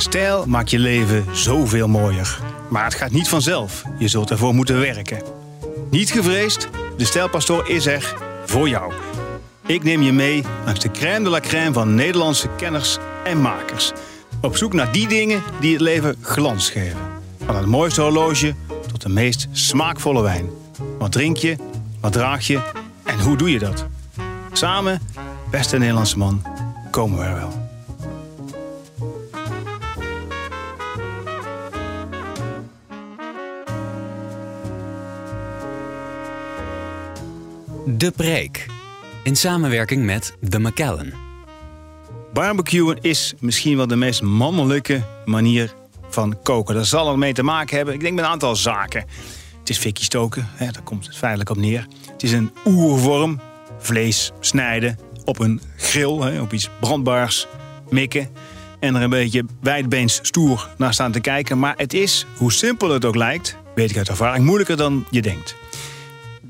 Stijl maakt je leven zoveel mooier. Maar het gaat niet vanzelf. Je zult ervoor moeten werken. Niet gevreesd, de Stijlpastoor is er voor jou. Ik neem je mee langs de crème de la crème van Nederlandse kenners en makers. Op zoek naar die dingen die het leven glans geven. Van het mooiste horloge tot de meest smaakvolle wijn. Wat drink je? Wat draag je? En hoe doe je dat? Samen, beste Nederlandse man, komen we er wel. De Preek. In samenwerking met The McKellen. Barbecuen is misschien wel de meest mannelijke manier van koken. Daar zal het mee te maken hebben. Ik denk met een aantal zaken. Het is fikkie stoken, hè, daar komt het feitelijk op neer. Het is een oervorm, vlees snijden op een grill, hè, op iets brandbaars, mikken. En er een beetje wijdbeens stoer naar staan te kijken. Maar het is, hoe simpel het ook lijkt, weet ik uit ervaring, moeilijker dan je denkt.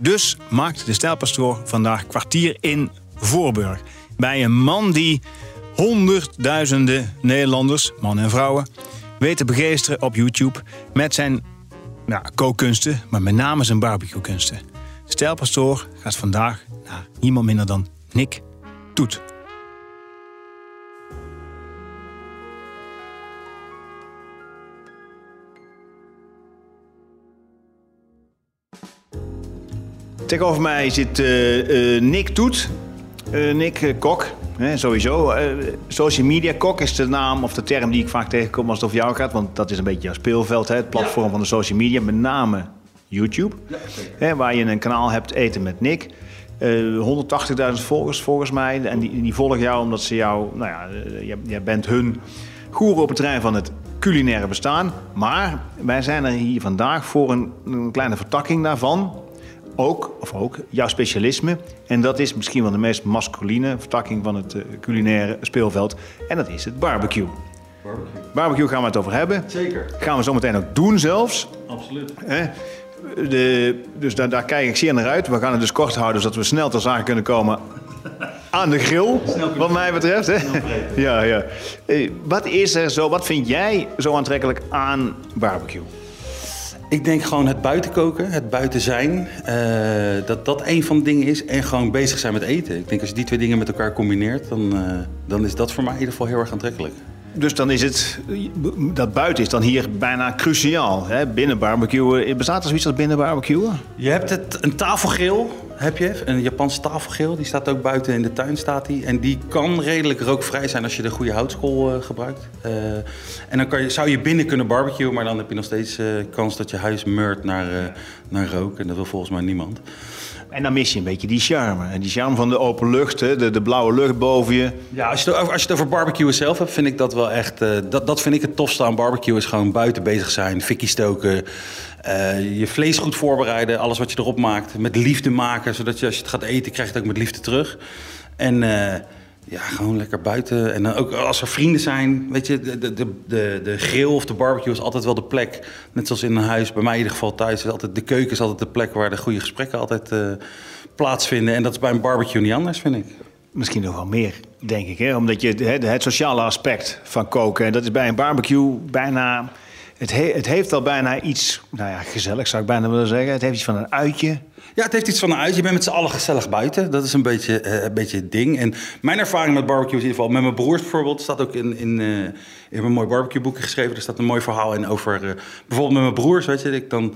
Dus maakt de stijlpastoor vandaag kwartier in Voorburg. Bij een man die honderdduizenden Nederlanders, mannen en vrouwen, weet te begeesteren op YouTube met zijn nou, kookkunsten, maar met name zijn barbecuekunsten. Stijlpastoor gaat vandaag naar niemand minder dan Nick Toet. Tegenover mij zit eh, eh, Nick Toet. Eh, Nick Kok, hè, sowieso. Social media Kok is de naam of de term die ik vaak tegenkom als het over jou gaat. Want dat is een beetje jouw speelveld, hè, het platform van de social media. Met name YouTube. hè, waar je een kanaal hebt, Eten met Nick. Eh 180.000 volgers volgens mij. En die, die volgen jou omdat ze jou... Nou ja, jij, jij bent hun goeroe op het terrein van het culinaire bestaan. Maar wij zijn er hier vandaag voor een, een kleine vertakking daarvan ook, of ook, jouw specialisme. En dat is misschien wel de meest masculine vertakking van het eh, culinaire speelveld. En dat is het barbecue. Barbecue. Barbecue gaan we het over hebben. Zeker. Gaan we zo meteen ook doen zelfs. Absoluut. Hè? De, dus daar, daar kijk ik zeer naar uit. We gaan het dus kort houden, zodat we snel ter zake kunnen komen aan de grill, wat mij betreft. Hè? Ja, ja. Eh, Wat is er zo, wat vind jij zo aantrekkelijk aan barbecue? Ik denk gewoon het buiten koken, het buiten zijn, eh, dat dat een van de dingen is. En gewoon bezig zijn met eten. Ik denk als je die twee dingen met elkaar combineert, dan, eh, dan is dat voor mij in ieder geval heel erg aantrekkelijk. Dus dan is het, dat buiten is dan hier bijna cruciaal. Hè? Binnen barbecuen, bestaat er zoiets als binnen barbecuen? Je hebt het, een tafelgrill, heb je, een Japanse tafelgrill. Die staat ook buiten in de tuin, staat die. En die kan redelijk rookvrij zijn als je de goede houtskool eh, gebruikt. Eh, en dan kan je, zou je binnen kunnen barbecuen, maar dan heb je nog steeds eh, kans dat je huis meurt naar, eh, naar rook. En dat wil volgens mij niemand. En dan mis je een beetje die charme. En die charme van de open lucht, hè? De, de blauwe lucht boven je. Ja, als je, het als je het over barbecuen zelf hebt, vind ik dat wel echt... eh, dat, dat vind ik het tofste aan barbecue, is gewoon buiten bezig zijn, fikkie stoken. eh, je vlees goed voorbereiden, alles wat je erop maakt. Met liefde maken, zodat je als je het gaat eten, krijg je het ook met liefde terug. En eh, ja, gewoon lekker buiten. En dan ook als er vrienden zijn, weet je, de, de, de, de, grill of de barbecue is altijd wel de plek. Net zoals in een huis, bij mij in ieder geval thuis, is altijd, de keuken is altijd de plek waar de goede gesprekken altijd eh, plaatsvinden. En dat is bij een barbecue niet anders, vind ik. Misschien nog wel meer, denk ik. Hè? Omdat je het, het sociale aspect van koken, en dat is bij een barbecue bijna... Het, he- het heeft al bijna iets, nou ja, gezellig zou ik bijna willen zeggen. Het heeft iets van een uitje. Ja, het heeft iets van een uit. Je bent met z'n allen gezellig buiten. Dat is een beetje, eh, een beetje het ding. En mijn ervaring met barbecue is in ieder geval... Met mijn broers bijvoorbeeld staat ook in, in, eh, in mooi barbecueboekje geschreven. Er staat een mooi verhaal in over... eh, bijvoorbeeld met mijn broers, weet je. Ik, dan,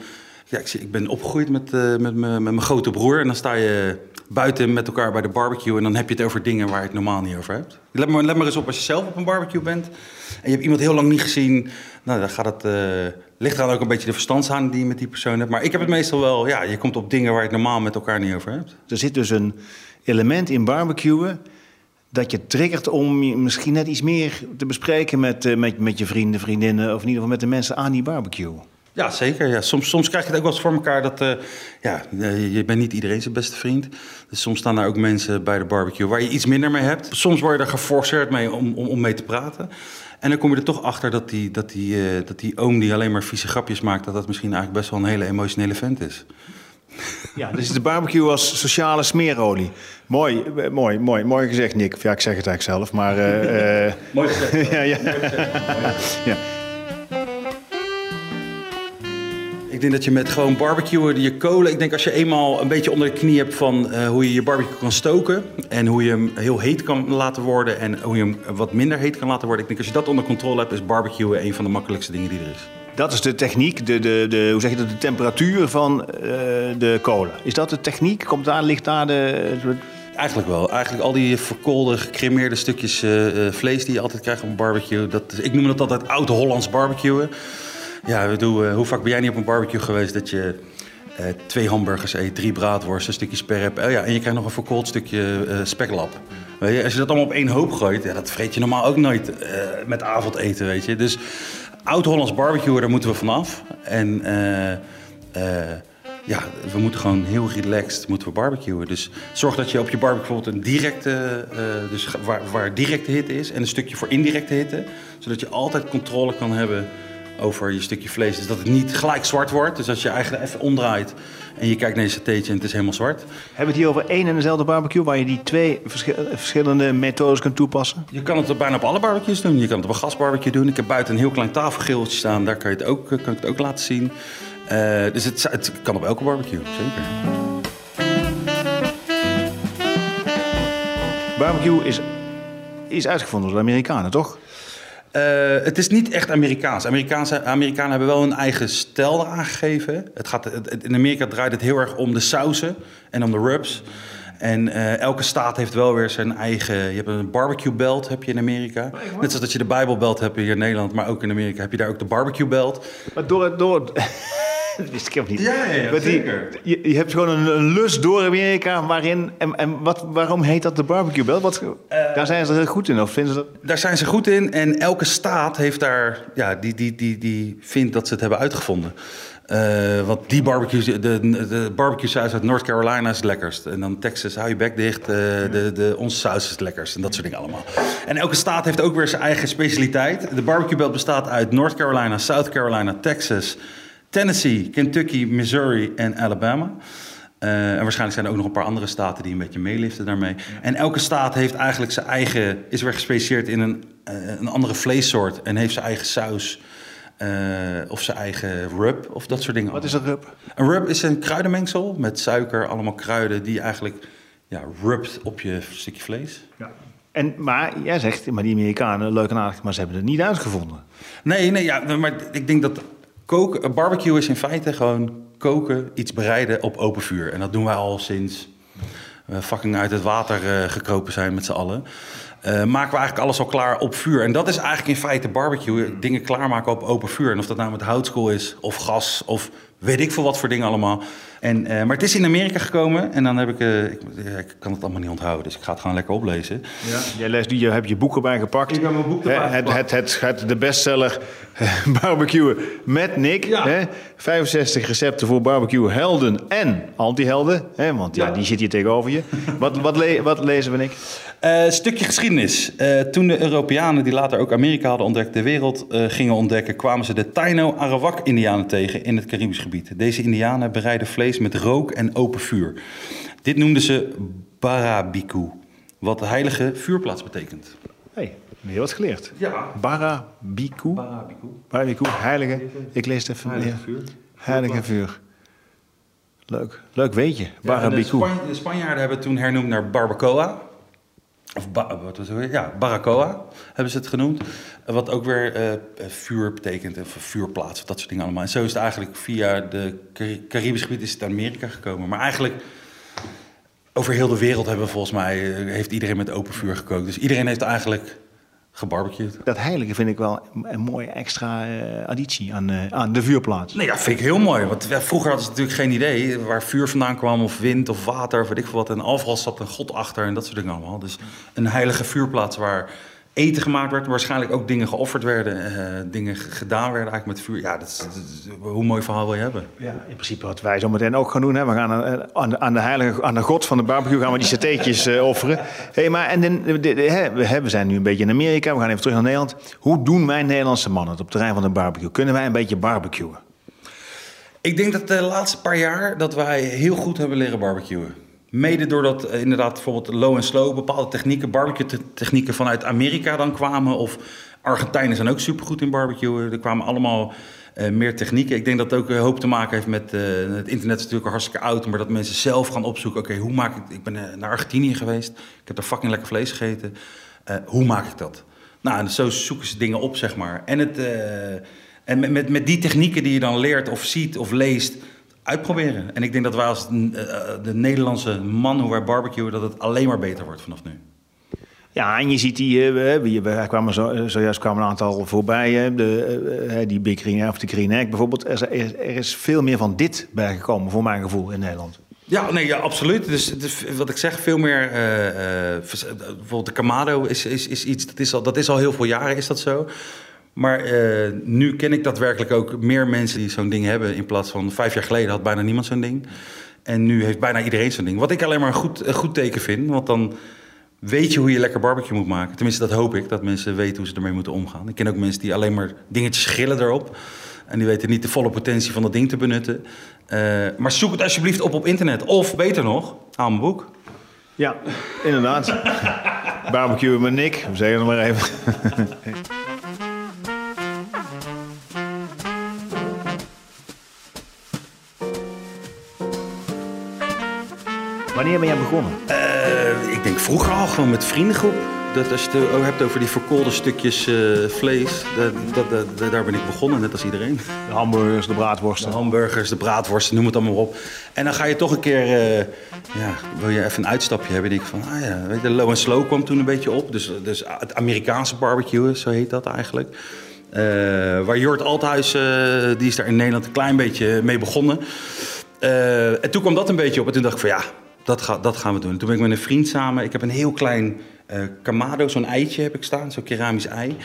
ja, ik, ben opgegroeid met, eh, met, met mijn grote broer. En dan sta je buiten met elkaar bij de barbecue... en dan heb je het over dingen waar je het normaal niet over hebt. Let maar, let eens op als je zelf op een barbecue bent... en je hebt iemand heel lang niet gezien... nou, dan gaat het... eh, ligt eraan ook een beetje de verstandshouding die je met die persoon hebt. Maar ik heb het meestal wel... ja, je komt op dingen waar je het normaal met elkaar niet over hebt. Er zit dus een element in barbecuen dat je triggert om misschien net iets meer te bespreken met, eh, met, met je vrienden, vriendinnen... of in ieder geval met de mensen aan die barbecue? Ja, zeker. Ja. Soms, soms krijg je het ook wel eens voor elkaar dat... eh, ja, eh, je bent niet iedereen zijn beste vriend. Dus soms staan daar ook mensen bij de barbecue waar je iets minder mee hebt. Soms word je er geforceerd mee om, om, om mee te praten. En dan kom je er toch achter dat die, dat, die, eh, dat die oom die alleen maar vieze grapjes maakt... dat dat misschien eigenlijk best wel een hele emotionele vent is. Ja, dus de barbecue als sociale smeerolie. Mooi, mooi, mooi, mooi gezegd, Nick. Ja, ik zeg het eigenlijk zelf, maar... Mooi gezegd. ja, ja. ja. Ik denk dat je met gewoon barbecuen, je kolen... Ik denk als je eenmaal een beetje onder de knie hebt van eh, hoe je je barbecue kan stoken... en hoe je hem heel heet kan laten worden en hoe je hem wat minder heet kan laten worden... Ik denk als je dat onder controle hebt, is barbecuen een van de makkelijkste dingen die er is. Dat is de techniek, de, de, de, hoe zeg je dat, de temperatuur van eh, de kolen. Is dat de techniek? Komt daar, ligt daar de... Eigenlijk wel. Eigenlijk al die verkoolde, gecremeerde stukjes eh, vlees die je altijd krijgt op een barbecue. Dat, ik noem dat altijd oud-Hollands barbecuen. Ja, ik bedoel, eh, hoe vaak ben jij niet op een barbecue geweest dat je eh, twee hamburgers eet, drie braadworsten, een stukje sperrep. Oh ja, en je krijgt nog een verkoold stukje eh, speklap. Als je dat allemaal op één hoop gooit, ja, dat vreet je normaal ook nooit eh, met avondeten, weet je. Dus oud-Hollands barbecue, daar moeten we vanaf. En eh, eh, ja, we moeten gewoon heel relaxed moeten we barbecuen. Dus zorg dat je op je barbecue bijvoorbeeld een directe, eh, dus waar, waar directe hitte is en een stukje voor indirecte hitte. Zodat je altijd controle kan hebben over je stukje vlees. Dus dat het niet gelijk zwart wordt. Dus als je eigenlijk even omdraait en je kijkt naar je satéetje en het is helemaal zwart. Hebben we het hier over één en dezelfde barbecue... waar je die twee verschi- verschillende methodes kunt toepassen? Je kan het op bijna op alle barbecues doen. Je kan het op een gasbarbecue doen. Ik heb buiten een heel klein tafelgeeltje staan. Daar kan, je het ook, kan ik het ook laten zien. Eh, dus het, het kan op elke barbecue, zeker. Barbecue is, is uitgevonden door de Amerikanen, toch? Eh, het is niet echt Amerikaans. Amerikaanse, Amerikanen hebben wel een eigen stijl aangegeven. Het gaat, het- in Amerika draait het heel erg om de sauzen en om de rubs. En eh, elke staat heeft wel weer zijn eigen... Je hebt een barbecue belt heb je in Amerika. Net zoals dat je de Bijbel belt hebt hier in Nederland. Maar ook in Amerika heb je daar ook de barbecue belt. Maar door... door dat wist ik helemaal niet. Ja, ja, ja, Maar die- zeker. je, je hebt gewoon een, een lus door Amerika waarin... En, en wat, waarom heet dat de barbecue belt? Wat, daar zijn ze heel goed in, of vinden ze dat... Daar zijn ze goed in. En elke staat heeft daar, ja, die, die, die, die vindt dat ze het hebben uitgevonden. Eh, want die barbecue, de, de barbecue saus uit North Carolina is het lekkerst. En dan Texas, hou je bek dicht, eh, de, de, onze saus is het lekkerst. En dat soort dingen allemaal. En elke staat heeft ook weer zijn eigen specialiteit. De barbecue belt bestaat uit North Carolina, South Carolina, Texas, Tennessee, Kentucky, Missouri en Alabama. Eh, en waarschijnlijk zijn er ook nog een paar andere staten die een beetje meeliften daarmee. En elke staat heeft eigenlijk zijn eigen, is weer gespecialiseerd in een, eh, een andere vleessoort en heeft zijn eigen saus. eh, of zijn eigen rub of dat soort dingen. Wat is een rub? Een rub is een kruidenmengsel met suiker, allemaal kruiden die eigenlijk ja, rubt op je stukje vlees. En, maar jij zegt, maar die Amerikanen, leuk en aardig, maar ze hebben het niet uitgevonden. Nee, nee, ja, maar ik denk dat koken, barbecue is in feite gewoon koken, iets bereiden op open vuur. En dat doen wij al sinds we fucking uit het water eh, gekropen zijn met z'n allen. Eh, maken we eigenlijk alles al klaar op vuur. En dat is eigenlijk in feite barbecue. Dingen klaarmaken op open vuur. En of dat nou met houtskool is, of gas, of weet ik veel wat voor dingen allemaal. En, eh, maar het is in Amerika gekomen. En dan heb ik, eh, ik... ja, Ik kan het allemaal niet onthouden, dus ik ga het gewoon lekker oplezen. Ja. Jij leest, je hebt je boek erbij gepakt. Ik heb mijn boek erbij Hè, het, gepakt. het, het, het, de bestseller eh, barbecue met Nick. Ja. Hè? 65 recepten voor barbecue helden en anti-helden. Hè? Want ja, Ja. die zit hier tegenover je. wat, wat, le- wat lezen we, Nick? Eh, stukje geschiedenis. Eh, toen de Europeanen, die later ook Amerika hadden ontdekt, de wereld eh, gingen ontdekken, kwamen ze de Taino-Arawak-Indianen tegen in het Caribisch gebied. Deze Indianen bereiden vlees met rook en open vuur. Dit noemden ze barabiku, wat heilige vuurplaats betekent. hey, weer wat geleerd. Ja. Barabiku. Barabiku. Barabiku, heilige. Ik lees het even. Heilige vuur. Heilige vuur. Leuk. Leuk weetje. Ja, en de, Barabiku. Span- de Spanjaarden hebben het toen hernoemd naar barbacoa. Of ba- wat was het? Ja, barbacoa hebben ze het genoemd. Eh, Wat ook weer eh, eh, vuur betekent, of vuurplaats, of dat soort dingen allemaal. En zo is het eigenlijk via Cari- Caribisch gebied is het Amerika gekomen. Maar eigenlijk over heel de wereld hebben volgens mij, eh, heeft iedereen met open vuur gekookt. Dus iedereen heeft eigenlijk gebarbecued. Dat heilige vind ik wel een mooie extra eh, additie aan, eh, aan de vuurplaats. Nee, ja, vind ik heel mooi. Want ja, vroeger hadden ze natuurlijk geen idee waar vuur vandaan kwam, of wind of water, of weet ik veel wat. En overal zat een god achter en dat soort dingen allemaal. Dus een heilige vuurplaats waar eten gemaakt werd, waarschijnlijk ook dingen geofferd werden, eh, dingen gedaan werden eigenlijk met vuur. Ja, dat is, dat is- hoe mooi verhaal wil je hebben? Ja, in principe wat wij zo meteen ook gaan doen. Hè. We gaan aan, aan, de, aan de heilige, aan de god van de barbecue gaan we die satéetjes eh, offeren. Hey, maar en de, de- de- hè, we, we zijn nu een beetje in Amerika. We gaan even terug naar Nederland. Hoe doen wij Nederlandse mannen het op het terrein van de barbecue? Kunnen wij een beetje barbecuen? Ik denk dat de laatste paar jaar dat wij heel goed hebben leren barbecuen. Mede doordat eh, inderdaad bijvoorbeeld low en slow bepaalde technieken, barbecue te- technieken vanuit Amerika dan kwamen. Of Argentijnen zijn ook supergoed in barbecuen. Er kwamen allemaal eh, meer technieken. Ik denk dat het ook een hoop te maken heeft met eh, het internet is natuurlijk hartstikke oud. Maar dat mensen zelf gaan opzoeken. Oké, hoe maak ik... Ik ben eh, naar Argentinië geweest. Ik heb daar fucking lekker vlees gegeten. Eh, hoe maak ik dat? Nou, en zo zoeken ze dingen op, zeg maar. En, het, eh, en met, met, met die technieken die je dan leert of ziet of leest, uitproberen. En ik denk dat wij als eh, de Nederlandse man, hoe wij barbecuen, dat het alleen maar beter wordt vanaf nu. Ja, en je ziet die, eh, we, kwamen zo, eh, zojuist kwamen een aantal voorbij. eh, De, eh, eh, die Big Green of de Green Egg bijvoorbeeld. Er, is- er is veel meer van dit bijgekomen, voor mijn gevoel, in Nederland. Ja, nee, ja, absoluut. Dus, wat ik zeg, veel meer. eh, eh, eh, bijvoorbeeld de Kamado is, is, is iets. Dat is, al, dat is al heel veel jaren, is dat zo. Maar eh, nu ken ik daadwerkelijk ook meer mensen die zo'n ding hebben. In plaats van vijf jaar geleden had bijna niemand zo'n ding. En nu heeft bijna iedereen zo'n ding. Wat ik alleen maar een goed, een goed teken vind. Want dan weet je hoe je lekker barbecue moet maken. Tenminste, dat hoop ik. Dat mensen weten hoe ze ermee moeten omgaan. Ik ken ook mensen die alleen maar dingetjes grillen erop. En die weten niet de volle potentie van dat ding te benutten. Eh, maar zoek het alsjeblieft op op internet. Of beter nog, haal mijn boek. Ja, inderdaad. Barbecue met Nick, we zeggen het maar even. Wanneer ben jij begonnen? Eh, ik denk vroeger al gewoon met vriendengroep. Dat als je het ook hebt over die verkoolde stukjes eh, vlees, dat, dat, dat- daar ben ik begonnen, net als iedereen. De hamburgers, de De braadworsten. hamburgers, de braadworsten, noem het allemaal op. En dan ga je toch een keer, eh, ja, wil je even een uitstapje hebben. En denk ik van, ah ja, weet je, low en slow kwam toen een beetje op. Dus, dus het Amerikaanse barbecue, zo heet dat eigenlijk. Eh, waar Jort Althuis, eh, die is daar in Nederland een klein beetje mee begonnen. Eh, en toen kwam dat een beetje op. En toen dacht ik van, ja, dat, dat gaan we doen. Toen ben ik met een vriend samen. Ik heb een heel klein eh kamado, zo'n eitje heb ik staan. Zo'n keramisch ei.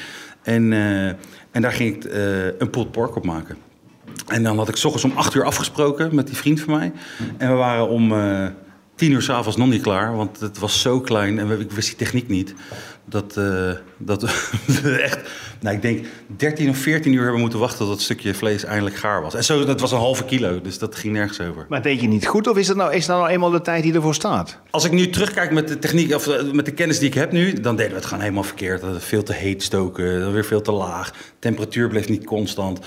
En, eh, en daar ging ik eh, een pulled pork op maken. En dan had ik s ochtends om acht uur afgesproken met die vriend van mij. En we waren om tien uur s'avonds nog niet klaar. Want het was zo klein en we, ik wist die techniek niet. Dat, eh, dat we echt, nou, ik denk 13 of 14 uur hebben moeten wachten tot het stukje vlees eindelijk gaar was. En zo, dat was een halve kilo, dus dat ging nergens over. Maar deed je niet goed of is dat nou, is dat nou eenmaal de tijd die ervoor staat? Als ik nu terugkijk met de techniek, of eh, met de kennis die ik heb nu, dan deden we het gewoon helemaal verkeerd. Dat het Veel te heet stoken, dan weer veel te laag. Temperatuur bleef niet constant.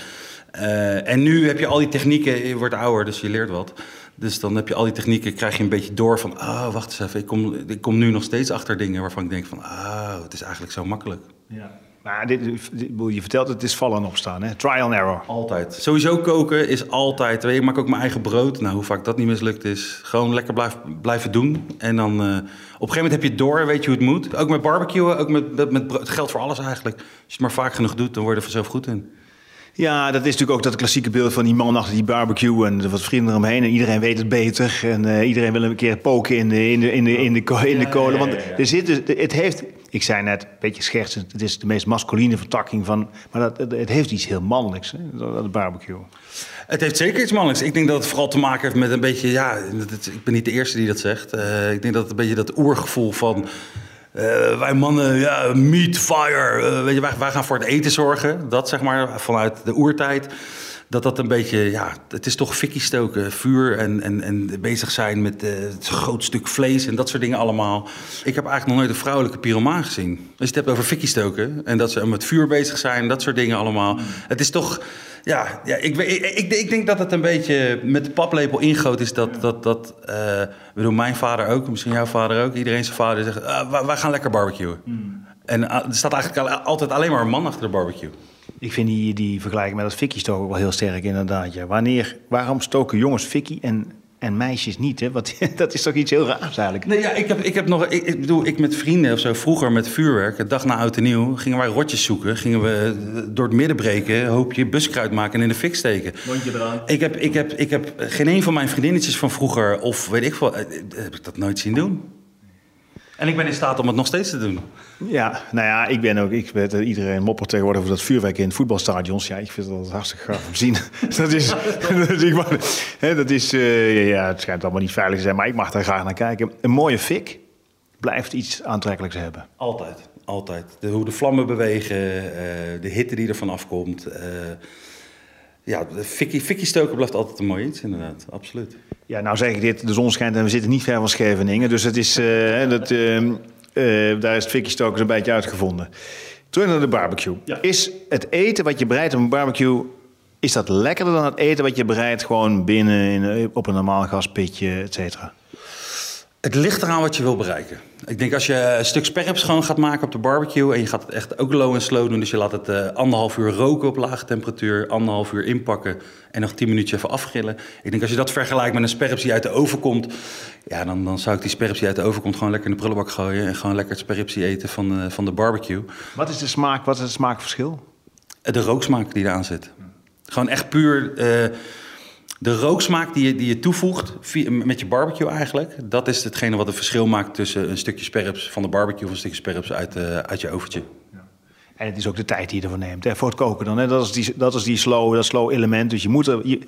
Eh, en nu heb je al die technieken, je wordt ouder, dus je leert wat. Dus dan heb je al die technieken, krijg je een beetje door van, oh, wacht eens even, ik kom, ik kom nu nog steeds achter dingen waarvan ik denk van, oh, het is eigenlijk zo makkelijk. Ja. Maar dit, dit- je vertelt het is vallen en opstaan, hè? Trial and error. Altijd. Sowieso koken is altijd. weet je, Ik maak ook mijn eigen brood. Nou, hoe vaak dat niet mislukt is. Gewoon lekker blijf, blijven doen. En dan eh, op een gegeven moment heb je het door, weet je hoe het moet. Ook met barbecuen, ook met, met, met brood. Het geldt voor alles eigenlijk. Als je het maar vaak genoeg doet, dan word je er vanzelf goed in. Ja, dat is natuurlijk ook dat klassieke beeld van die man achter die barbecue en er wat vrienden eromheen. En iedereen weet het beter. En eh, iedereen wil een keer poken in de, in de, in de, in de, in de kolen. Want er zit dus, het heeft, ik zei net, een beetje schertsend, het is de meest masculine vertakking van. Maar dat, het, het heeft iets heel mannelijks, hè, dat, barbecue. Het heeft zeker iets mannelijks. Ik denk dat het vooral te maken heeft met een beetje... Ja, het- ik ben niet de eerste die dat zegt. Eh, ik denk dat het een beetje dat oergevoel van... eh, wij mannen, ja, meat, fire. eh, weet je, wij, wij gaan voor het eten zorgen. Dat zeg maar vanuit de oertijd. Dat dat een beetje, ja, het is toch fikkie stoken. Vuur en, en, en bezig zijn met eh, het groot stuk vlees en dat soort dingen allemaal. Ik heb eigenlijk nog nooit een vrouwelijke pyromaan gezien. Als je het hebt over fikkie stoken en dat ze met vuur bezig zijn, dat soort dingen allemaal. Het is toch, ja, ja ik, ik, ik, ik denk dat het een beetje met de paplepel ingoot is dat, dat, dat eh, bedoel, mijn vader ook, misschien jouw vader ook, iedereen zijn vader zegt, ah, wij, gaan lekker barbecuen. En ah, er staat eigenlijk al- altijd alleen maar een man achter de barbecue. Ik vind die, die vergelijking met dat fikkie stoken ook wel heel sterk inderdaad. Ja. Wanneer, waarom stoken jongens fikkie en en meisjes niet. Hè? Wat, dat is toch iets heel raars eigenlijk? Nee, ja, ik heb, ik heb nog, ik, ik bedoel, ik met vrienden of zo, vroeger met vuurwerk, de dag na oud en nieuw, gingen wij rotjes zoeken. Gingen we door het midden breken, hoopje buskruid maken en in de fik steken. Mondje eraan. Ik heb, ik, heb, ik heb geen een van mijn vriendinnetjes van vroeger, of weet ik veel, eh, eh, heb ik dat nooit zien doen. En ik ben in staat om het nog steeds te doen. Ja, nou ja, ik ben ook. Ik eh, iedereen moppert tegenwoordig over dat vuurwerk in voetbalstadions. Ja, ik vind dat hartstikke gaaf om te zien. dat is, dat is, hè, dat is eh, ja, het schijnt allemaal niet veilig te zijn, maar ik mag daar graag naar kijken. Een mooie fik blijft iets aantrekkelijks hebben. Altijd, altijd. De, hoe de vlammen bewegen, eh, de hitte die ervan afkomt. eh ja, de fikkie, fikkie stoken blijft altijd een mooi iets, inderdaad. Absoluut. Ja, nou zeg ik dit, de zon schijnt en we zitten niet ver van Scheveningen. Dus het is, eh, dat, eh, eh, daar is het fikkie stoken een beetje uitgevonden. Terug naar de barbecue. Ja. Is het eten wat je bereidt op een barbecue... is dat lekkerder dan het eten wat je bereidt gewoon binnen in, op een normaal gaspitje, et cetera? Het ligt eraan wat je wil bereiken. Ik denk als je een stuk sperrips gewoon gaat maken op de barbecue... en je gaat het echt ook low en slow doen... dus je laat het eh, anderhalf uur roken op lage temperatuur... anderhalf uur inpakken en nog tien minuutjes even afgrillen. Ik denk als je dat vergelijkt met een sperrips die uit de oven komt... ja, dan, dan zou ik die sperrips die uit de oven komt... gewoon lekker in de prullenbak gooien... en gewoon lekker het sperripsie eten van, de- van de barbecue. Wat is de smaak, wat is het smaakverschil? De rooksmaak die eraan zit. Gewoon echt puur eh, de rooksmaak die je, die je toevoegt via- met je barbecue eigenlijk. Dat is hetgene wat het verschil maakt tussen een stukje sperrips van de barbecue... of een stukje sperrips uit, eh, uit je oventje. En het is ook de tijd die je ervoor neemt. Hè, voor het koken dan. Hè. Dat is die, dat is die slow, dat slow element. Dus je moet, er, je,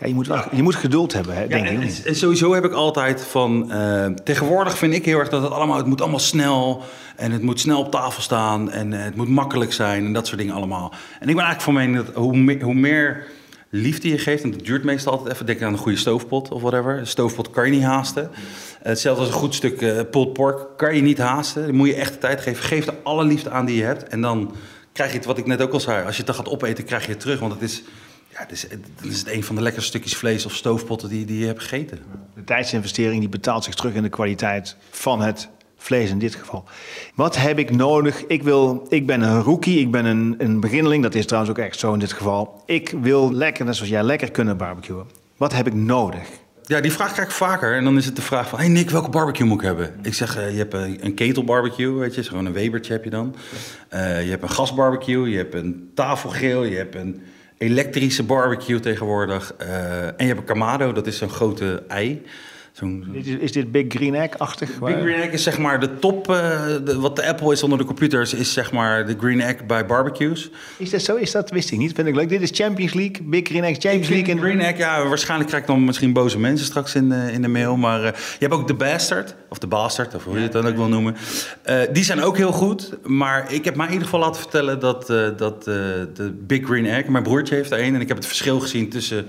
ja, je moet, wel- je moet geduld hebben, hè, denk Ja, ik. en, niet? en sowieso heb ik altijd van... eh, tegenwoordig vind ik heel erg dat het allemaal... het moet allemaal snel en het moet snel op tafel staan... en eh, het moet makkelijk zijn en dat soort dingen allemaal. En ik ben eigenlijk van mening dat hoe, me- hoe meer liefde je geeft... en dat duurt meestal altijd even... denk aan een goede stoofpot of whatever. Een stoofpot kan je niet haasten. Hetzelfde als een goed stuk eh pulled pork kan je niet haasten. Dan moet je echt de tijd geven. Geef er alle liefde aan die je hebt. En dan krijg je het, wat ik net ook al zei... als je het dan gaat opeten, krijg je het terug. Want het is... Ja, het is, het is een van de lekkerste stukjes vlees of stoofpotten die, die je hebt gegeten. De tijdsinvestering die betaalt zich terug in de kwaliteit van het vlees in dit geval. Wat heb ik nodig? Ik, wil, ik ben een rookie, ik ben een, een beginneling. Dat is trouwens ook echt zo in dit geval. Ik wil lekker, net zoals jij, lekker kunnen barbecuen. Wat heb ik nodig? Ja, die vraag krijg ik vaker. En dan is het de vraag van... Hey Nick, welke barbecue moet ik hebben? Ik zeg, eh, je hebt een, een ketelbarbecue, weet je. Gewoon een Webertje heb je dan. Eh, je hebt een gasbarbecue, je hebt een tafelgrill... je hebt een elektrische barbecue tegenwoordig. eh, en je hebt een Kamado, dat is zo'n grote ei. Zo'n Is, is dit Big Green Egg-achtig? Big Green Egg is zeg maar de top... eh, de- wat de Apple is onder de computers... is zeg maar de Green Egg bij barbecues. Is dat zo? Is dat, wist ik niet. Vind ik leuk. Dit is Champions League, Big Green Egg Champions League. En, Green Egg, ja, waarschijnlijk krijg ik dan misschien boze mensen straks in de, in de mail. Maar eh, je hebt ook de Bastard, of de Bastard, of hoe je het dan ook wil noemen. Eh, die zijn ook heel goed. Maar ik heb mij in ieder geval laten vertellen dat, eh, dat eh, de Big Green Egg... Mijn broertje heeft er een en ik heb het verschil gezien tussen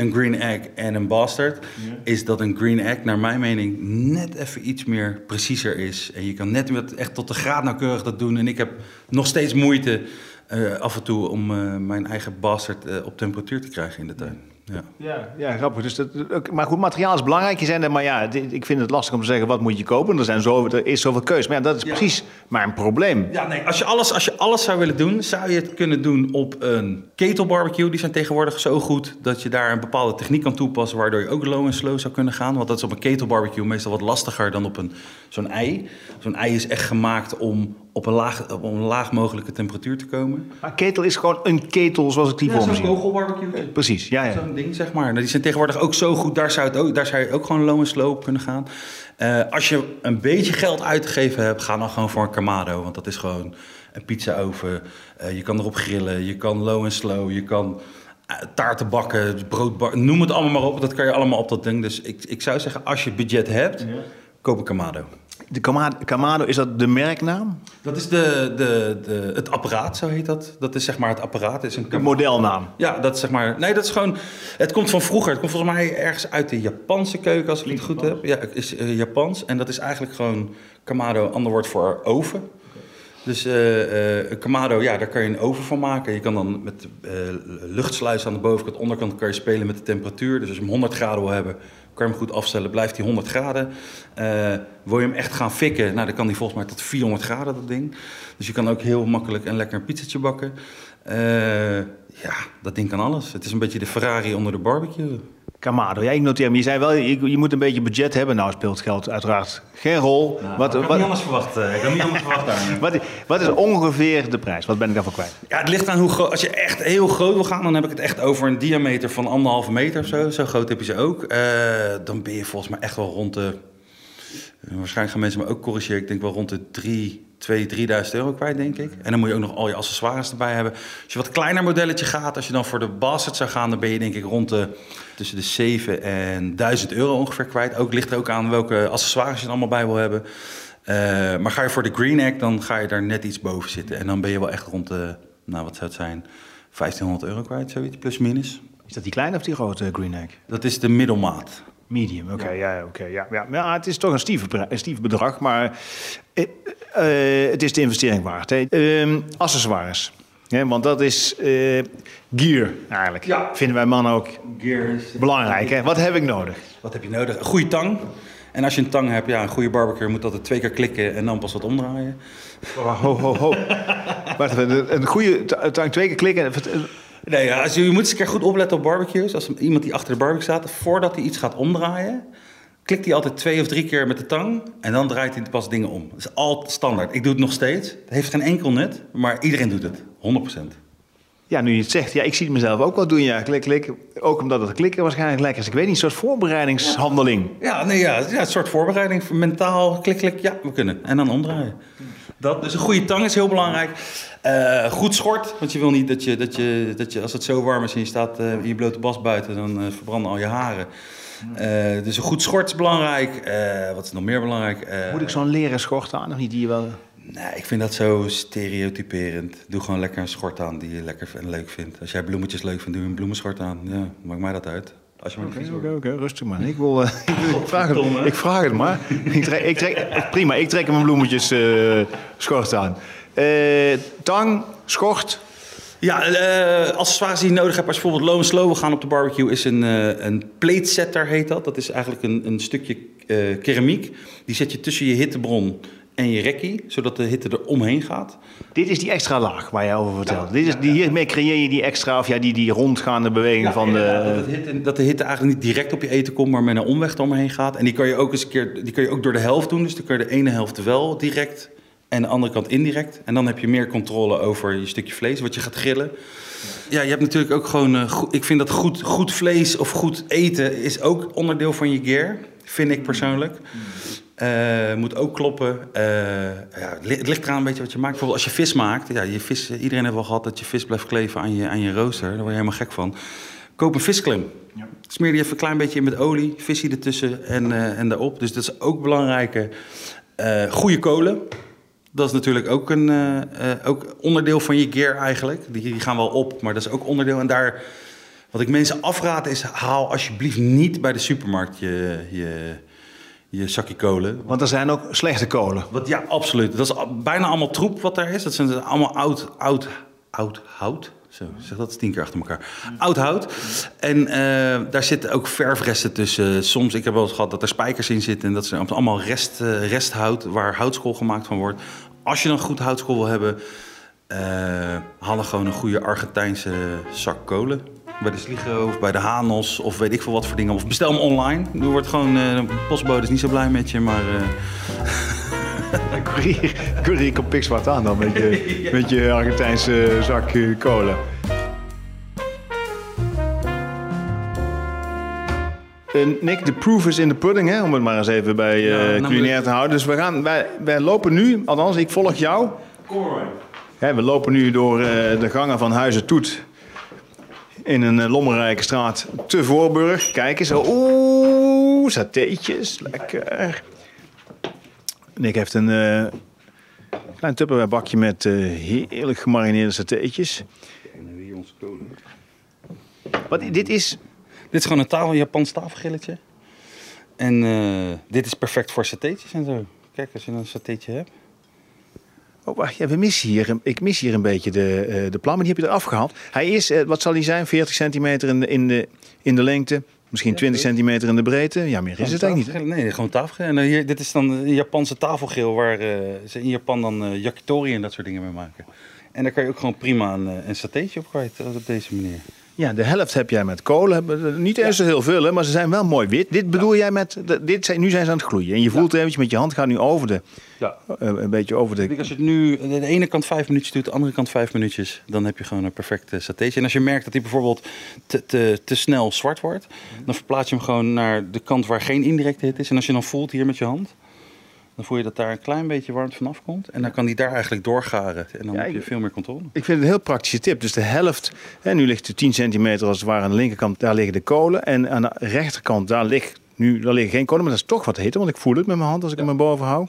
een Green Egg en een Bastard. Is dat een Green Egg, naar mijn mening, net even iets meer preciezer is. En je kan net echt tot de graad nauwkeurig dat doen. En ik heb nog steeds moeite... eh, af en toe om eh, mijn eigen bastard eh, op temperatuur te krijgen in de tuin. Ja. ja, ja, grappig. Dus dat, maar goed, materiaal is belangrijk. Je zei net, maar ja, dit- ik vind het lastig om te zeggen wat moet je kopen. Er, zijn zo, er is zoveel keus. Maar ja, dat is Ja. precies maar een probleem. Ja, nee, als je, alles, als je alles zou willen doen, zou je het kunnen doen op een ketelbarbecue. Die zijn tegenwoordig zo goed dat je daar een bepaalde techniek kan toepassen, waardoor je ook low en slow zou kunnen gaan. Want dat is op een ketelbarbecue meestal wat lastiger dan op een, zo'n ei. Zo'n ei is echt gemaakt om op een, laag, op een laag mogelijke temperatuur te komen. Maar ketel is gewoon een ketel zoals ik die voor me zie. kogelbarbecue. Precies, ja, ja. Zo'n ding, zeg maar. Nou, die zijn tegenwoordig ook zo goed, daar zou, het ook, daar zou je ook gewoon low en slow op kunnen gaan. Eh, als je een beetje geld uit te geven hebt, ga dan gewoon voor een Kamado. Want dat is gewoon een pizzaoven. Eh je kan erop grillen, je kan low en slow, je kan eh, taarten bakken, brood bakken. Noem het allemaal maar op, dat kan je allemaal op dat ding. Dus ik, ik zou zeggen, als je budget hebt, koop een Kamado. De Kamado, is dat de merknaam? Dat is de, de, de, het apparaat, zo heet dat. Dat is zeg maar het apparaat. Is een De modelnaam. Ja, dat is zeg maar. Nee, dat is gewoon. Het komt van vroeger. Het komt volgens mij ergens uit de Japanse keuken, als ik het goed heb. Ja, het is eh, Japans. En dat is eigenlijk gewoon Kamado, ander woord voor oven. Dus een Kamado, ja, daar kan je een oven van maken. Je kan dan met luchtsluis aan de bovenkant, onderkant kan je spelen met de temperatuur. Dus als je hem 100 graden wil hebben, kan hem goed afstellen. Blijft hij 100 graden. Eh, wil je hem echt gaan fikken, nou, dan kan hij volgens mij tot 400 graden, dat ding. Dus je kan ook heel makkelijk en lekker een pizzatje bakken. Eh, ja, dat ding kan alles. Het is een beetje de Ferrari onder de barbecue. Kamado. Ja, ik noteer hem. Je zei wel, je, je moet een beetje budget hebben. Nou speelt geld uiteraard geen rol. wat, ik had niet anders verwacht. eh, Ik had niet anders verwacht daar. wat, wat is ongeveer de prijs? Wat ben ik daarvoor kwijt? Ja, het ligt aan hoe groot. Als je echt heel groot wil gaan, dan heb ik het echt over een diameter van anderhalve meter of zo. Zo groot heb je ze ook. Eh, dan ben je volgens mij echt wel rond de. eh, Waarschijnlijk gaan mensen me ook corrigeren. Ik denk wel rond de 3, 2, 3000 euro kwijt, denk ik. En dan moet je ook nog al je accessoires erbij hebben. Als je wat kleiner modelletje gaat, als je dan voor de Basset zou gaan, dan ben je denk ik rond de tussen de 7 en 1000 euro ongeveer kwijt. Ook ligt er ook aan welke accessoires je er allemaal bij wil hebben. Eh, maar ga je voor de Green Egg, dan ga je daar net iets boven zitten. En dan ben je wel echt rond de, nou wat zou het zijn, 1500 euro kwijt, zoiets, plus minus. Is dat die kleine of die grote Green Egg? Dat is de middelmaat. Medium, oké. ja, oké, ja, ja. ja, het is toch een stief, een stief bedrag, maar eh, eh, het is de investering waard. Hè. Ehm, accessoires. Ja, want dat is eh, gear eigenlijk. Ja. Vinden wij mannen ook Gear is... belangrijk. Hè? Wat heb ik nodig? Wat heb je nodig? Een goede tang. En als je een tang hebt, ja, een goede barbecue moet altijd twee keer klikken en dan pas wat omdraaien. Oh, Ho, ho, ho. Wacht even, een goede ta- tang twee keer klikken. Nee, ja, als je, je moet eens een keer goed opletten op barbecues. Als iemand die achter de barbecue staat, voordat hij iets gaat omdraaien, klikt hij altijd twee of drie keer met de tang en dan draait hij pas dingen om. Dat is altijd standaard. Ik doe het nog steeds. Het heeft geen enkel nut, maar iedereen doet het. 100%. Ja, nu je het zegt, ja, ik zie het mezelf ook wel doen. Ja, klik, klik. Ook omdat het klikken waarschijnlijk lekker is. Ik weet niet, een soort voorbereidingshandeling. Ja, nee, ja, ja, een soort voorbereiding. Mentaal, klik, klik, ja, we kunnen. En dan omdraaien. Dat, dus een goede tang is heel belangrijk. Eh, goed schort, want je wil niet dat je, dat je, dat je als het zo warm is en je staat eh, in je blote bas buiten, dan eh, verbranden al je haren. Dus een goed schort is belangrijk. Wat is nog meer belangrijk? Moet ik zo'n leren schort aan of niet? Die je wel... Nee, ik vind dat zo stereotyperend. Doe gewoon lekker een schort aan die je lekker en leuk vindt. Als jij bloemetjes leuk vindt, doe je een bloemenschort aan. Ja, maakt mij dat uit. Maar Oké, oké, oké, rustig man. Ik, wil, eh, ik, wil- ik, vraag het, ik vraag het maar. Ik trek, ik trek, prima, ik trek hem een bloemetjes eh, schort aan. Eh, tang, schort. Ja, eh accessoires die je nodig hebt als je bijvoorbeeld low en slow wil gaan op de barbecue... is een, eh een plate setter, heet dat. Dat is eigenlijk een, een stukje eh, keramiek. Die zet je tussen je hittebron en je rekkie, zodat de hitte er omheen gaat. Dit is die extra laag waar jij over vertelt. Dit is, die, hiermee creëer je die extra, of ja, die, die rondgaande beweging van de... dat, de hitte, dat de hitte eigenlijk niet direct op je eten komt, maar met een omweg eromheen gaat. En die kan je ook eens een keer, die kan je ook door de helft doen. Dus dan kun je de ene helft wel direct en de andere kant indirect. En dan heb je meer controle over je stukje vlees, wat je gaat grillen. Ja, je hebt natuurlijk ook gewoon, eh, goed, ik vind dat goed, goed vlees of goed eten is ook onderdeel van je gear, vind ik persoonlijk. Eh, moet ook kloppen. Eh, ja, het li- het ligt eraan een beetje wat je maakt. Bijvoorbeeld als je vis maakt. Ja, je vis, iedereen heeft wel gehad dat je vis blijft kleven aan je, aan je rooster. Daar word je helemaal gek van. Koop een visklem. Smeer die even een klein beetje in met olie. Visie ertussen en, eh en daarop. Dus dat is ook belangrijk. Eh goede kolen. Dat is natuurlijk ook een ook onderdeel van je gear eigenlijk. Die, die gaan wel op, maar dat is ook onderdeel. En daar, wat ik mensen afraad is, haal alsjeblieft niet bij de supermarkt je, je, je zakje kolen. Want er zijn ook slechte kolen. Wat, ja, absoluut. Dat is bijna allemaal troep wat er is. Dat zijn allemaal oud, oud, oud hout. Zo, zeg dat tien keer achter elkaar. Oud hout. En eh, daar zitten ook verfresten tussen. Soms, ik heb wel eens gehad dat er spijkers in zitten. En dat zijn allemaal rest, eh, resthout waar houtskool gemaakt van wordt. Als je dan goed houtskool wil hebben, eh haal dan gewoon een goede Argentijnse zak kolen. Bij de Sligo of bij de Hanos of weet ik veel wat voor dingen. Of bestel hem online. Er wordt gewoon, eh, de postbode is niet zo blij met je, maar... eh, Courier, courier komt pikzwart aan dan met je, met je Argentijnse zak kolen. Eh, Nick, de proof is in the pudding, hè, om het maar eens even bij Ja, namelijk- culinair te houden. Dus we gaan, wij, wij lopen nu, althans ik volg jou. Hè, we lopen nu door de gangen van Huizen Toet in een eh, lommerrijke straat te Voorburg. Kijk eens, oeh, satéetjes, lekker. Nick heeft een eh, klein tupperware bakje met eh, heerlijk gemarineerde satéetjes. Wat, dit is... Dit is gewoon een tafel, Japans tafelgrilletje. En dit is perfect voor satéetjes en zo. Kijk, als je een satéetje hebt. Oh, ja, we missen hier, ik mis hier een beetje de, eh, de plan, maar die heb je eraf gehaald. Hij is, eh, wat zal hij zijn, 40 centimeter in de, in de, in de lengte, misschien 20 centimeter in de breedte. Ja, meer is het eigenlijk niet. Nee, gewoon tafelgrill. En eh, hier, dit is dan een Japanse tafelgrill waar ze in Japan dan eh, yakitori en dat soort dingen mee maken. En daar kan je ook gewoon prima een, een satéetje op kwijt op deze manier. Ja, de helft heb jij met kolen. Hebben- Niet eens zo heel veel, hè, maar ze zijn wel mooi wit. Dit bedoel jij met, dit zijn, nu zijn ze aan het gloeien. En je voelt eventjes met je hand gaat nu over de, Ja. eh, een beetje over Ik denk de... als je het nu de ene kant vijf minuutjes doet, de andere kant vijf minuutjes, dan heb je gewoon een perfecte satéetje. En als je merkt dat hij bijvoorbeeld te, te, te snel zwart wordt, dan verplaats je hem gewoon naar de kant waar geen indirecte hit is. En als je dan voelt hier met je hand, dan voel je dat daar een klein beetje warmte vanaf komt. En dan kan die daar eigenlijk doorgaren. En dan Ja, heb je veel meer controle. Ik vind het een heel praktische tip. Dus de helft, hè, nu ligt de 10 centimeter als het ware aan de linkerkant, daar liggen de kolen. En aan de rechterkant, daar ligt nu daar liggen geen kolen, maar dat is toch wat hitte, want ik voel het met mijn hand als ik hem boven hou.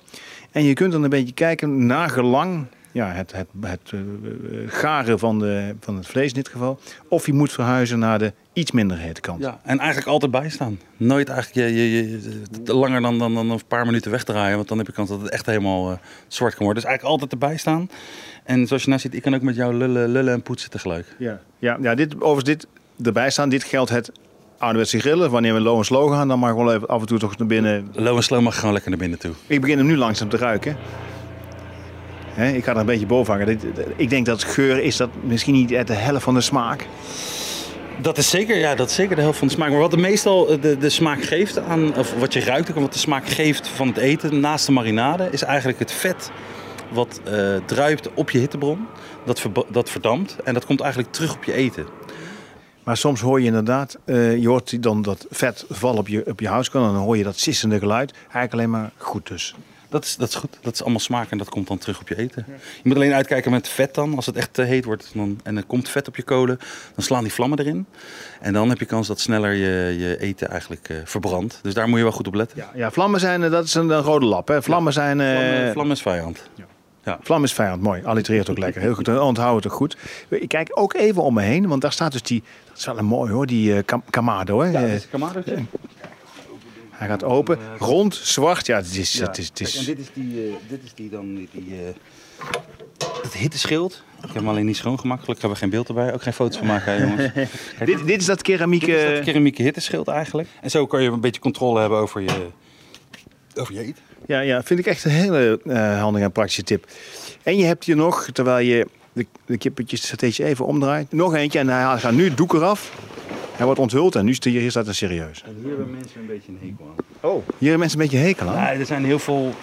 En je kunt dan een beetje kijken naar gelang ja, het, het, het eh, garen van, de, van het vlees in dit geval. Of je moet verhuizen naar de iets minder hete kant. Ja, en eigenlijk altijd bijstaan. Nooit eigenlijk je, je, langer dan, dan, dan een paar minuten wegdraaien. Want dan heb je kans dat het echt helemaal eh, zwart kan worden. Dus eigenlijk altijd erbij staan. En zoals je nou ziet, ik kan ook met jou lullen, lullen en poetsen tegelijk. Ja, ja, ja dit, overigens dit erbij staan. Dit geldt het ouderwetse grillen. Wanneer we low en slow gaan, dan mag wel even af en toe toch naar binnen. Low en slow mag gewoon lekker naar binnen toe. Ik begin hem nu langzaam te ruiken. Hè, ik ga er een beetje boven hangen. Ik denk dat geur is dat misschien niet uit de helft van de smaak. Dat is zeker, ja, dat is zeker de helft van de smaak. Maar wat er meestal eh, de, de smaak geeft aan, of wat je ruikt en wat de smaak geeft van het eten naast de marinade, is eigenlijk het vet wat eh, druipt op je hittebron. Dat, dat verdampt en dat komt eigenlijk terug op je eten. Maar soms hoor je inderdaad, eh, je hoort dan dat vet vallen op je, op je huiskant. En dan hoor je dat sissende geluid. Eigenlijk alleen maar goed dus. Dat is, dat is goed. Dat is allemaal smaak en dat komt dan terug op je eten. Je moet alleen uitkijken met vet dan. Als het echt te heet wordt dan, en er komt vet op je kolen, dan slaan die vlammen erin. En dan heb je kans dat sneller je, je eten eigenlijk eh, verbrandt. Dus daar moet je wel goed op letten. Ja, ja vlammen zijn, eh, dat is een, een rode lap. Hè. Vlammen zijn... eh, Vlam, is vijand. Vlam is vijand, mooi. Allitereert ook lekker. Heel goed, onthoud het ook goed. Ik kijk ook even om me heen, want daar staat dus die... Dat is wel een mooi hoor, die Kamado. Hè. Eh, kamadootje. Hij gaat open, rond, zwart. Ja, het is... Het is, het is... en dit is die, eh, dit is die dan die, die eh, het hitteschild. Ik heb hem alleen niet schoongemaakt. Gelukkig hebben we geen beeld erbij. Ook geen foto's van maken, hè, jongens. Kijk, dit, dit is dat keramieke... Dit is dat keramieke hitteschild eigenlijk. En zo kan je een beetje controle hebben over je, over je eten. Ja, ja, vind ik echt een hele eh, handige en praktische tip. En je hebt hier nog, terwijl je de, de kippetjes satéetje even omdraait, nog eentje. En hij gaat nu het doek eraf. Hij wordt onthuld en nu is het hier staat er serieus. En hier hebben mensen een beetje een hekel aan. Oh. Hier hebben mensen een beetje hekel aan. Ja, er zijn heel veel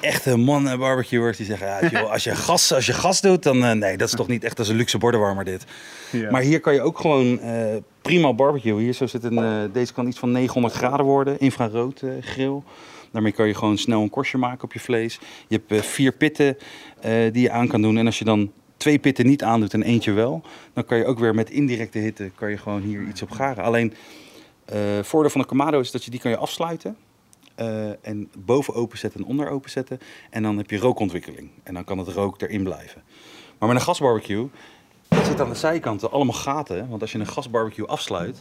echte mannen barbecuers die zeggen... Ja, joh, als, je gas, als je gas doet, dan... eh, nee, dat is toch niet echt als een luxe bordenwarmer dit. Ja. Maar hier kan je ook gewoon eh, prima barbecue. Hier zo zit een, eh, deze kan iets van 900 graden worden. Infrarood eh, grill. Daarmee kan je gewoon snel een korstje maken op je vlees. Je hebt eh, vier pitten eh, die je aan kan doen. En als je dan twee pitten niet aandoet en eentje wel... dan kan je ook weer met indirecte hitte kan je gewoon hier iets op garen. Alleen, eh voordeel van de Kamado is dat je die kan je afsluiten... eh, en boven openzetten en onder openzetten. En dan heb je rookontwikkeling. En dan kan het rook erin blijven. Maar met een gasbarbecue zit aan de zijkanten allemaal gaten. Want als je een gasbarbecue afsluit,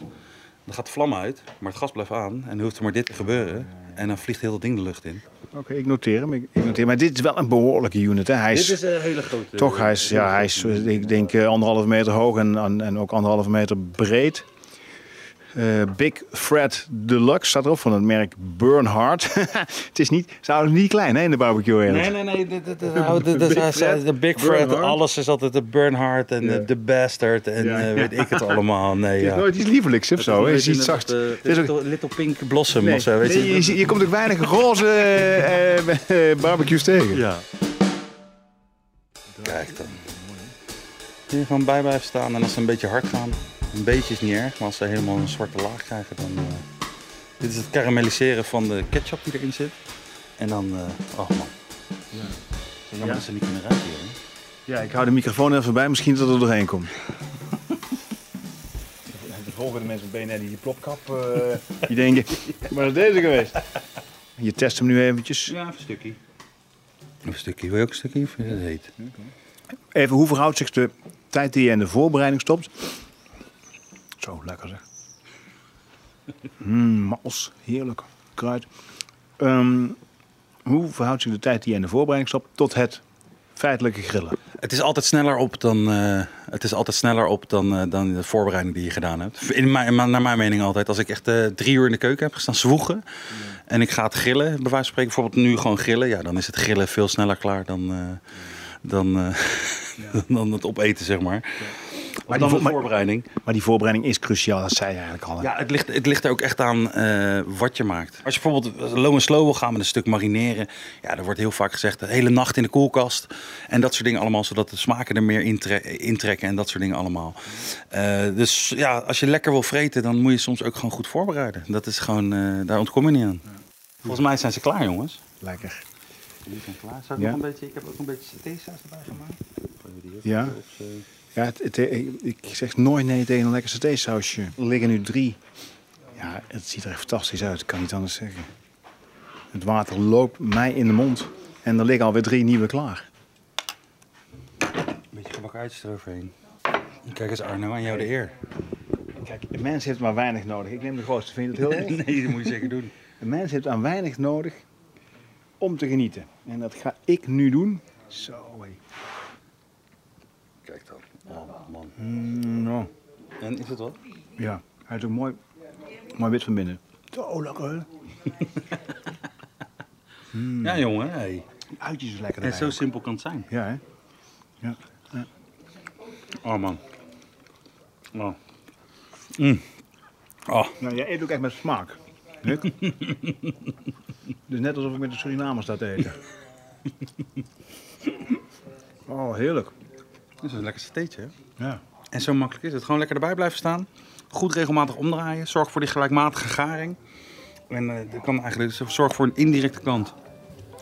dan gaat de vlam uit. Maar het gas blijft aan. En dan hoeft er maar dit te gebeuren. En dan vliegt heel dat ding de lucht in. Oké, ik noteer hem. Ik, noteer. Maar dit is wel een behoorlijke unit. Hè. Hij is, een hele grote... toch, hij is, ja, hij is eh, ik denk eh, anderhalve meter hoog en, en, en ook anderhalve meter breed. Eh, Big Fred Deluxe staat erop van het merk Bernhard. het is niet, zou niet klein hè, in de barbecue wereld. Nee, nee, nee. De, de, de, de, de, Big Fred, Big alles is altijd de Bernhard en Ja. de, Bastard en Ja. eh, weet ik het allemaal. Nee, Het is ja. nooit iets liefelijks of zo. hè. Je ziet Het zacht. is Het is ook- little, little Pink Blossom Nee, of zo. Weet nee, je? je, ziet- je komt ook weinig roze eh, eh, eh, barbecues tegen. Ja. Kijk dan. Kun je gewoon bij blijven staan en als ze een beetje hard gaan, een beetje is niet erg, maar als ze helemaal een zwarte laag krijgen, dan. eh, dit is het karamelliseren van de ketchup die erin zit. En dan, eh oh man. Ja. Zo jammer Ja? dat ze niet kunnen ruiken hier. hè? Ja, ik hou de microfoon even bij, misschien dat er doorheen komt. De volgende mensen met BNR die die plopkap, eh, die denken, waar is deze geweest? Je test hem nu eventjes. Ja, even een stukje. Een stukje. Wil je ook een stukje? Of je dat heet? Even, hoe verhoudt zich de tijd die je in de voorbereiding stopt? Zo, lekker zeg. Mm, mals, heerlijk. Kruid. Ehm, hoe verhoudt zich de tijd die je in de voorbereiding stopt tot het feitelijke grillen? Het is altijd sneller op dan, eh, het is altijd sneller op dan, eh, dan de voorbereiding die je gedaan hebt. In mijn, naar mijn mening altijd. Als ik echt eh, drie uur in de keuken heb gestaan zwoegen en ik ga het grillen, bij wijze van spreken, bijvoorbeeld nu gewoon grillen. Ja, dan is het grillen veel sneller klaar dan, dan, dan het opeten, zeg maar. Maar die dan voorbereiding. Maar die voorbereiding is cruciaal, dat zei je eigenlijk al. hè? Ja, het ligt, het ligt er ook echt aan eh, wat je maakt. Als je bijvoorbeeld low en slow wil gaan met een stuk marineren. Ja, er wordt heel vaak gezegd de hele nacht in de koelkast. En dat soort dingen allemaal, zodat de smaken er meer intre- intrekken en dat soort dingen allemaal. Eh, dus ja, als je lekker wil vreten, dan moet je soms ook gewoon goed voorbereiden. Dat is gewoon, eh, daar ontkom je niet aan. Volgens mij zijn ze klaar, jongens. Lekker. Die zijn klaar. Zou ik Ja. nog een beetje, ik heb ook een beetje satésaus erbij gemaakt. Ja. Ja, het, het- ik zeg nooit nee tegen een lekker satésausje. Er liggen nu drie. Ja, het ziet er echt fantastisch uit, ik kan niet anders zeggen. Het water loopt mij in de mond. En er liggen alweer drie nieuwe klaar. Een beetje gebakken uitjes eroverheen. Kijk eens Arno, aan jou de eer. Kijk, een mens heeft maar weinig nodig. Ik neem de grootste, vind je dat heel erg? Nee, dat moet je zeker doen. Een mens heeft aan weinig nodig om te genieten. En dat ga ik nu doen. Zo, hé. Kijk dan. Oh man. Mm, nou, En is het wat? ja, hij is ook mooi, mooi wit van binnen. Zo lekker, hè? Ja jongen, hey. Die uitjes is lekker En zo ook. simpel kan het zijn. Ja, hè? Ja. Oh man. Oh. Mm. Oh. Nou, jij eet ook echt met smaak. Dus net alsof ik met de Surinamers sta te eten. Oh, heerlijk. Dat is een lekker satéetje. hè? Ja. En zo makkelijk is het. Gewoon lekker erbij blijven staan. Goed regelmatig omdraaien. Zorg voor die gelijkmatige garing. En eh dat kan eigenlijk, dus zorg voor een indirecte kant.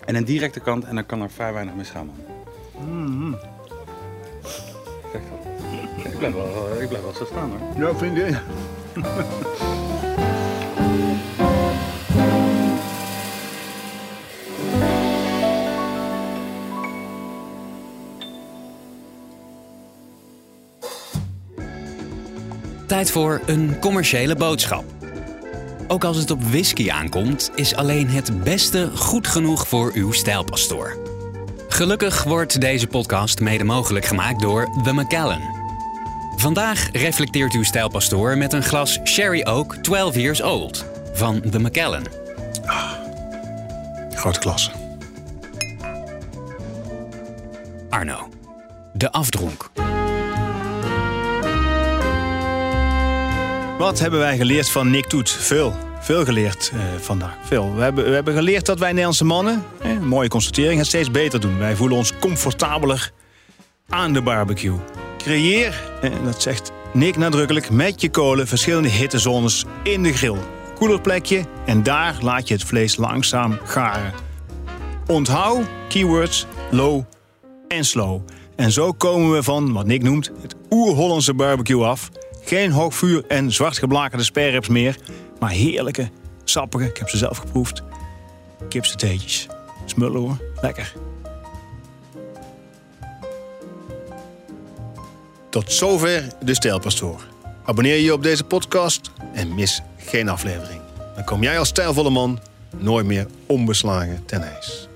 En een directe kant. En dan kan er vrij weinig misgaan, man. Kijk dan. Ik blijf wel, ik blijf wel zo staan hoor. Ja, vind ik. Tijd voor een commerciële boodschap. Ook als het op whisky aankomt, is alleen het beste goed genoeg voor uw stijlpastoor. Gelukkig wordt deze podcast mede mogelijk gemaakt door The Macallan. Vandaag reflecteert uw stijlpastoor met een glas Sherry Oak 12 Years Old van The Macallan. Grote klasse. Arno, de afdronk. Wat hebben wij geleerd van Nick Toet? Veel. Veel geleerd eh, vandaag. Veel. We hebben, we hebben geleerd dat wij Nederlandse mannen, eh, mooie constatering, het steeds beter doen. Wij voelen ons comfortabeler aan de barbecue. Creëer, en dat zegt Nick nadrukkelijk, met je kolen verschillende hittezones in de grill. Koeler plekje en daar laat je het vlees langzaam garen. Onthoud keywords low en slow. En zo komen we van wat Nick noemt het oer-Hollandse barbecue af. Geen hoogvuur en zwart geblakerde sperrips meer, maar heerlijke, sappige, ik heb ze zelf geproefd, kipsatéetjes. Smullen hoor, lekker. Tot zover de Stijlpastoor. Abonneer je op deze podcast en mis geen aflevering. Dan kom jij als stijlvolle man nooit meer onbeslagen ten ijs.